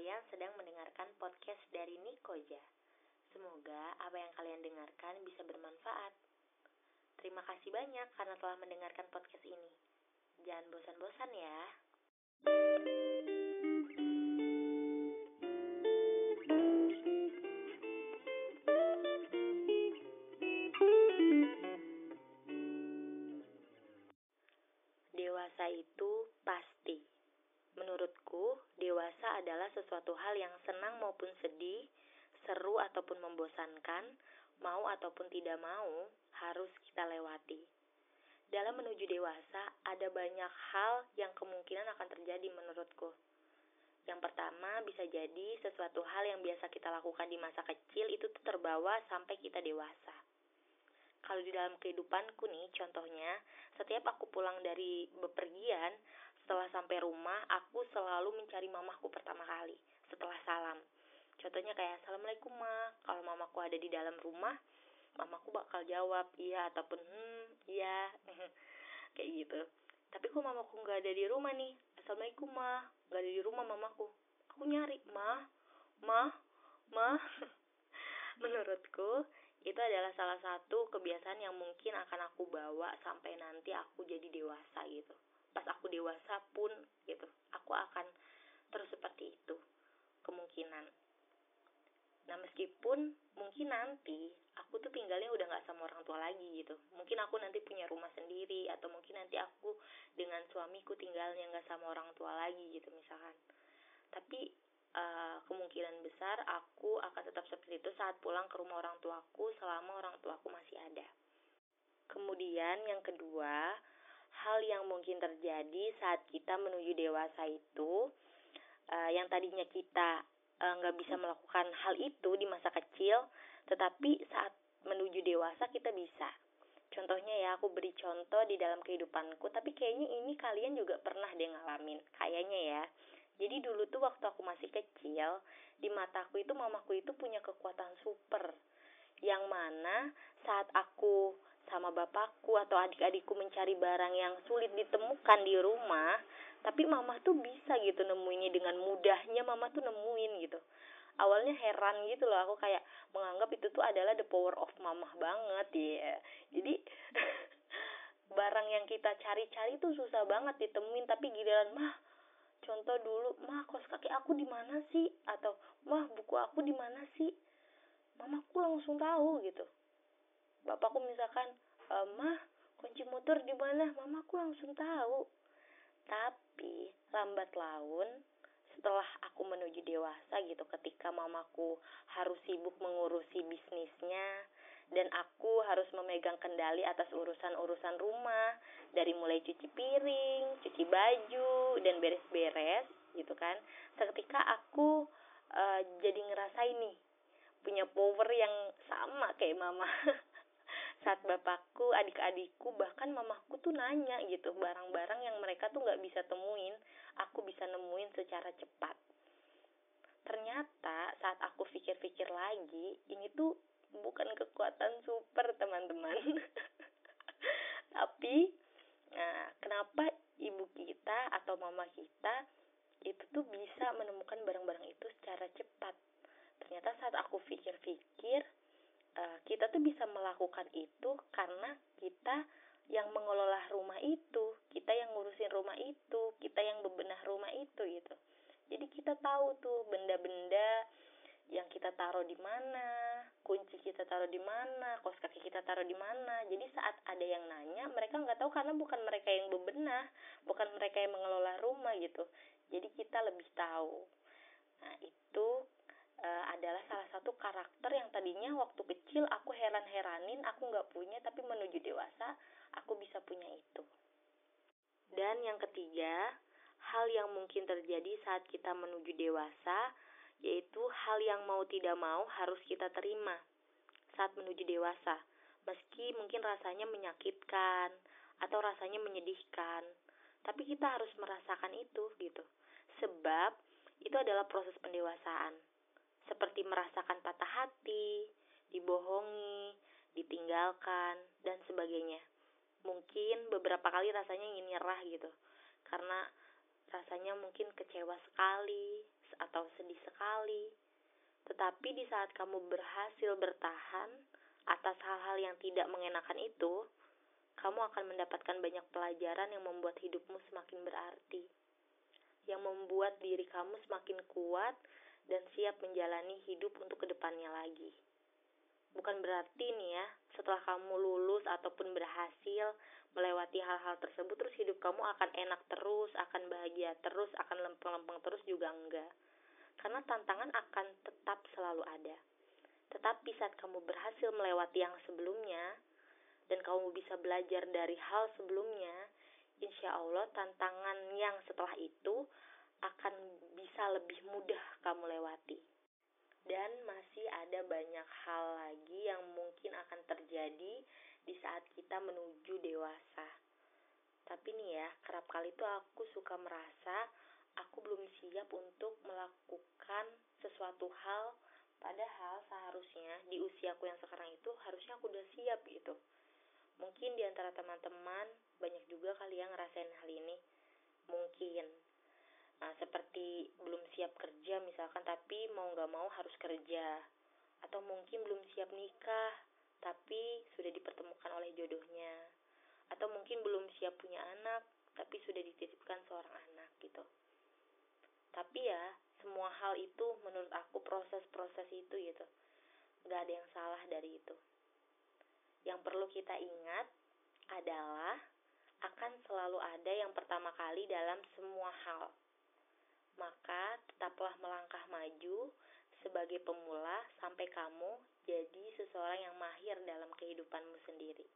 kalian sedang mendengarkan podcast dari Nikoja. Semoga apa yang kalian dengarkan bisa bermanfaat. Terima kasih banyak karena telah mendengarkan podcast ini. Jangan bosan-bosan ya. Dewasa itu pasti. Menurutku, adalah sesuatu hal yang senang maupun sedih, seru ataupun membosankan, mau ataupun tidak mau, harus kita lewati. Dalam menuju dewasa, ada banyak hal yang kemungkinan akan terjadi menurutku. Yang pertama, bisa jadi sesuatu hal yang biasa kita lakukan di masa kecil itu terbawa sampai kita dewasa. Kalau di dalam kehidupanku nih, contohnya, setiap aku pulang dari bepergian, setelah sampai rumah, aku selalu mencari mamaku pertama kali, setelah salam. Contohnya kayak, Assalamualaikum ma, kalau mamaku ada di dalam rumah, mamaku bakal jawab iya ataupun hmm iya. Kayak gitu. Tapi kok mamaku nggak ada di rumah nih? Assalamualaikum ma. Nggak ada di rumah mamaku aku nyari ma ma ma. Menurutku itu adalah salah satu kebiasaan yang mungkin akan aku bawa sampai nanti aku jadi dewasa gitu pas aku dewasa pun gitu aku akan terus seperti itu kemungkinan Nah meskipun mungkin nanti aku tuh tinggalnya udah gak sama orang tua lagi gitu. Mungkin aku nanti punya rumah sendiri atau mungkin nanti aku dengan suamiku tinggalnya gak sama orang tua lagi gitu misalkan. Tapi uh, kemungkinan besar aku akan tetap seperti itu saat pulang ke rumah orang tuaku selama orang tuaku masih ada. Kemudian yang kedua, hal yang mungkin terjadi saat kita menuju dewasa itu uh, yang tadinya kita Eh, nggak uh, bisa melakukan hal itu di masa kecil, tetapi saat menuju dewasa kita bisa. Contohnya ya, aku beri contoh di dalam kehidupanku, tapi kayaknya ini kalian juga pernah deh ngalamin. Kayaknya ya. Jadi dulu tuh waktu aku masih kecil, di mataku itu mamaku itu punya kekuatan super. Yang mana saat aku sama bapakku atau adik-adikku mencari barang yang sulit ditemukan di rumah, tapi mama tuh bisa gitu nemuinnya dengan mudahnya mama tuh nemuin gitu. Awalnya heran gitu loh aku kayak menganggap itu tuh adalah the power of mama banget ya. Jadi barang yang kita cari-cari tuh susah banget ditemuin tapi giliran mah contoh dulu mah kos kaki aku di mana sih? Atau mah buku aku di mana sih? Mamaku langsung tahu gitu bapakku misalkan e, mah kunci motor di mana mamaku langsung tahu tapi lambat laun setelah aku menuju dewasa gitu ketika mamaku harus sibuk mengurusi bisnisnya dan aku harus memegang kendali atas urusan-urusan rumah dari mulai cuci piring, cuci baju dan beres-beres gitu kan. Seketika aku uh, jadi ngerasain nih punya power yang sama kayak mama. saat bapakku, adik-adikku, bahkan mamaku tuh nanya gitu barang-barang yang mereka tuh nggak bisa temuin, aku bisa nemuin secara cepat. Ternyata saat aku pikir-pikir lagi, ini tuh bukan kekuatan super teman-teman. Tapi, nah kenapa ibu kita atau mama kita itu tuh bisa menemukan barang-barang itu secara cepat? Ternyata saat aku pikir-pikir, uh, kita tuh bisa melakukan itu karena kita yang mengelola rumah itu, kita yang ngurusin rumah itu, kita yang bebenah rumah itu gitu. Jadi kita tahu tuh benda-benda yang kita taruh di mana, kunci kita taruh di mana, kos kaki kita taruh di mana. Jadi saat ada yang nanya, mereka nggak tahu karena bukan mereka yang bebenah, bukan mereka yang mengelola rumah gitu. Jadi kita lebih tahu. Nah itu uh, adalah salah satu karakter yang tadinya waktu kecil aku heran-heranin aku nggak punya tapi menuju dewasa aku bisa punya itu. Dan yang ketiga hal yang mungkin terjadi saat kita menuju dewasa yaitu hal yang mau tidak mau harus kita terima saat menuju dewasa. Meski mungkin rasanya menyakitkan atau rasanya menyedihkan tapi kita harus merasakan itu gitu. Sebab itu adalah proses pendewasaan seperti merasakan patah hati, dibohongi, ditinggalkan, dan sebagainya. Mungkin beberapa kali rasanya ingin nyerah gitu, karena rasanya mungkin kecewa sekali, atau sedih sekali. Tetapi di saat kamu berhasil bertahan atas hal-hal yang tidak mengenakan itu, kamu akan mendapatkan banyak pelajaran yang membuat hidupmu semakin berarti, yang membuat diri kamu semakin kuat dan siap menjalani hidup untuk ke depannya lagi. Bukan berarti nih ya, setelah kamu lulus ataupun berhasil melewati hal-hal tersebut, terus hidup kamu akan enak terus, akan bahagia terus, akan lempeng-lempeng terus juga enggak karena tantangan akan tetap selalu ada. Tetapi saat kamu berhasil melewati yang sebelumnya, dan kamu bisa belajar dari hal sebelumnya, insya Allah tantangan yang setelah itu akan bisa lebih mudah kamu lewati. Dan masih ada banyak hal lagi yang mungkin akan terjadi di saat kita menuju dewasa. Tapi nih ya, kerap kali tuh aku suka merasa aku belum siap untuk melakukan sesuatu hal padahal seharusnya di usiaku yang sekarang itu harusnya aku udah siap gitu mungkin di antara teman-teman banyak juga kali yang ngerasain hal ini mungkin nah, seperti belum siap kerja misalkan tapi mau nggak mau harus kerja. Atau mungkin belum siap nikah tapi sudah dipertemukan oleh jodohnya. Atau mungkin belum siap punya anak tapi sudah dititipkan seorang anak gitu. Tapi ya semua hal itu menurut aku proses-proses itu gitu. Nggak ada yang salah dari itu. Yang perlu kita ingat adalah akan selalu ada yang pertama kali dalam semua hal maka tetaplah melangkah maju sebagai pemula sampai kamu jadi seseorang yang mahir dalam kehidupanmu sendiri.